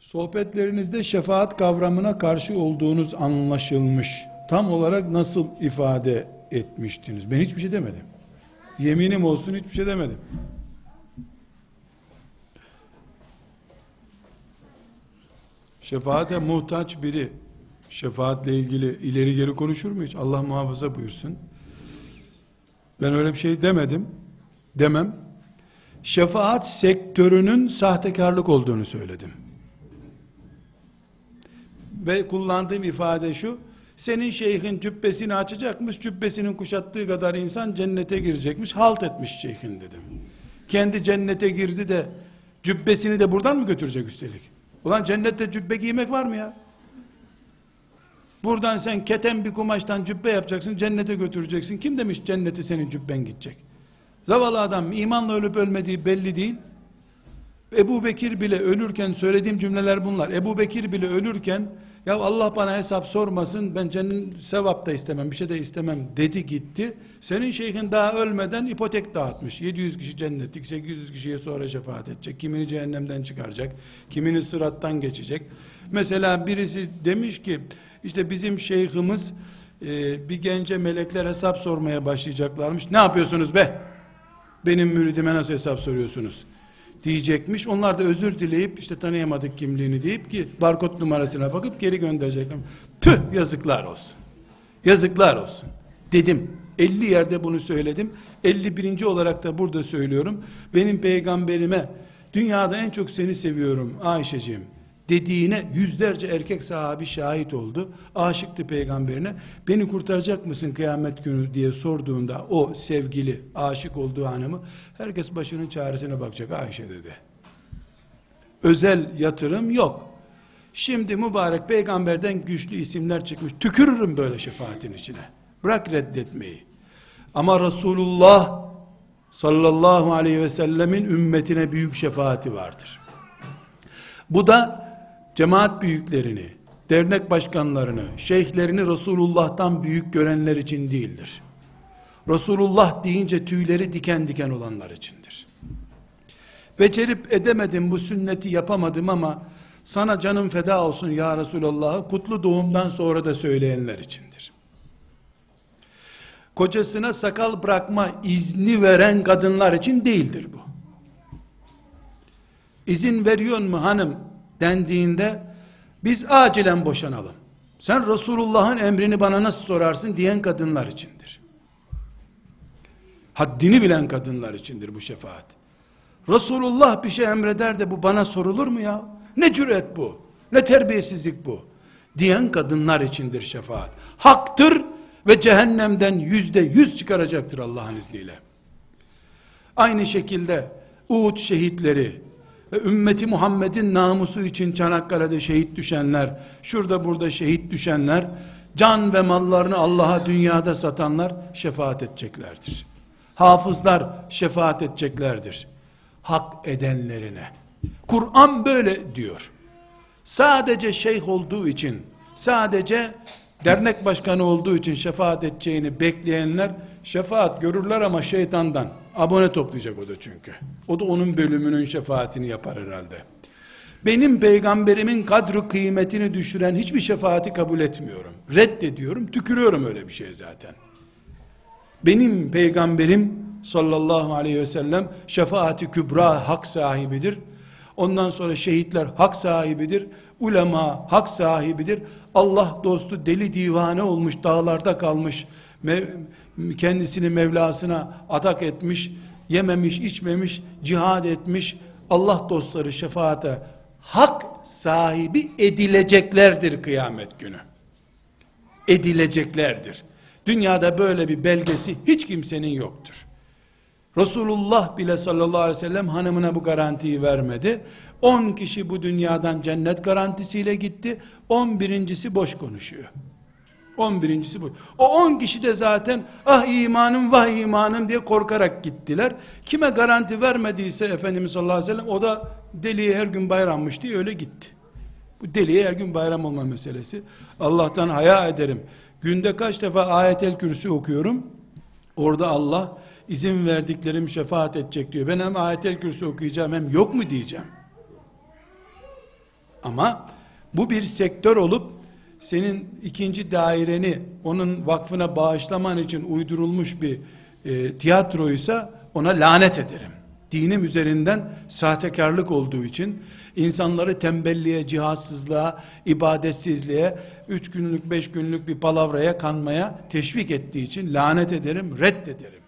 Sohbetlerinizde şefaat kavramına karşı olduğunuz anlaşılmış. Tam olarak nasıl ifade etmiştiniz? Ben hiçbir şey demedim. Yeminim olsun hiçbir şey demedim. Şefaate muhtaç biri şefaatle ilgili ileri geri konuşur mu hiç? Allah muhafaza buyursun. Ben öyle bir şey demedim. Demem. Şefaat sektörünün sahtekarlık olduğunu söyledim. Ve kullandığım ifade şu, senin şeyhin cübbesini açacakmış, cübbesinin kuşattığı kadar insan cennete girecekmiş, halt etmiş şeyhin dedim. Kendi cennete girdi de, cübbesini de buradan mı götürecek üstelik? Ulan cennette cübbe giymek var mı ya? Buradan sen keten bir kumaştan cübbe yapacaksın, cennete götüreceksin. Kim demiş cennete senin cübben gidecek? Zavallı adam imanla ölüp ölmediği belli değil. Ebu Bekir bile ölürken söylediğim cümleler bunlar. Ebu Bekir bile ölürken ya Allah bana hesap sormasın ben cennet sevap da istemem bir şey de istemem dedi gitti. Senin şeyhin daha ölmeden ipotek dağıtmış. 700 kişi cennetlik 800 kişiye sonra şefaat edecek. Kimini cehennemden çıkaracak. Kimini sırattan geçecek. Mesela birisi demiş ki işte bizim şeyhimiz e, bir gence melekler hesap sormaya başlayacaklarmış. Ne yapıyorsunuz be? Benim müridime nasıl hesap soruyorsunuz? Diyecekmiş. Onlar da özür dileyip işte tanıyamadık kimliğini deyip ki barkod numarasına bakıp geri gönderecekler. Tüh yazıklar olsun. Yazıklar olsun. Dedim. 50 yerde bunu söyledim. 51. olarak da burada söylüyorum. Benim peygamberime dünyada en çok seni seviyorum Ayşeciğim dediğine yüzlerce erkek sahabi şahit oldu. Aşıktı peygamberine. Beni kurtaracak mısın kıyamet günü diye sorduğunda o sevgili aşık olduğu hanımı herkes başının çaresine bakacak Ayşe dedi. Özel yatırım yok. Şimdi mübarek peygamberden güçlü isimler çıkmış. Tükürürüm böyle şefaatin içine. Bırak reddetmeyi. Ama Resulullah sallallahu aleyhi ve sellemin ümmetine büyük şefaati vardır. Bu da cemaat büyüklerini, dernek başkanlarını, şeyhlerini Resulullah'tan büyük görenler için değildir. Resulullah deyince tüyleri diken diken olanlar içindir. Becerip edemedim bu sünneti yapamadım ama sana canım feda olsun ya Resulallah'ı kutlu doğumdan sonra da söyleyenler içindir. Kocasına sakal bırakma izni veren kadınlar için değildir bu. İzin veriyor mu hanım dendiğinde biz acilen boşanalım. Sen Resulullah'ın emrini bana nasıl sorarsın diyen kadınlar içindir. Haddini bilen kadınlar içindir bu şefaat. Resulullah bir şey emreder de bu bana sorulur mu ya? Ne cüret bu? Ne terbiyesizlik bu? Diyen kadınlar içindir şefaat. Haktır ve cehennemden yüzde yüz çıkaracaktır Allah'ın izniyle. Aynı şekilde Uhud şehitleri, ve ümmeti Muhammed'in namusu için Çanakkale'de şehit düşenler, şurada burada şehit düşenler, can ve mallarını Allah'a dünyada satanlar şefaat edeceklerdir. Hafızlar şefaat edeceklerdir. Hak edenlerine. Kur'an böyle diyor. Sadece şeyh olduğu için, sadece dernek başkanı olduğu için şefaat edeceğini bekleyenler şefaat görürler ama şeytandan. Abone toplayacak o da çünkü. O da onun bölümünün şefaatini yapar herhalde. Benim peygamberimin kadru kıymetini düşüren hiçbir şefaati kabul etmiyorum. Reddediyorum, tükürüyorum öyle bir şey zaten. Benim peygamberim sallallahu aleyhi ve sellem şefaati kübra hak sahibidir. Ondan sonra şehitler hak sahibidir. Ulema hak sahibidir. Allah dostu deli divane olmuş, dağlarda kalmış, kendisini Mevlasına atak etmiş, yememiş, içmemiş, cihad etmiş, Allah dostları şefaate hak sahibi edileceklerdir kıyamet günü. Edileceklerdir. Dünyada böyle bir belgesi hiç kimsenin yoktur. Resulullah bile sallallahu aleyhi ve sellem hanımına bu garantiyi vermedi. 10 kişi bu dünyadan cennet garantisiyle gitti. 11.si boş konuşuyor. 11.si bu. O 10 kişi de zaten ah imanım vah imanım diye korkarak gittiler. Kime garanti vermediyse Efendimiz sallallahu aleyhi ve sellem o da deliye her gün bayrammış diye öyle gitti. Bu deliye her gün bayram olma meselesi. Allah'tan haya ederim. Günde kaç defa ayetel kürsü okuyorum. Orada Allah izin verdiklerim şefaat edecek diyor. Ben hem ayetel kürsü okuyacağım hem yok mu diyeceğim. Ama bu bir sektör olup senin ikinci daireni onun vakfına bağışlaman için uydurulmuş bir e, tiyatroysa ona lanet ederim. Dinim üzerinden sahtekarlık olduğu için insanları tembelliğe, cihazsızlığa, ibadetsizliğe, üç günlük, beş günlük bir palavraya kanmaya teşvik ettiği için lanet ederim, reddederim.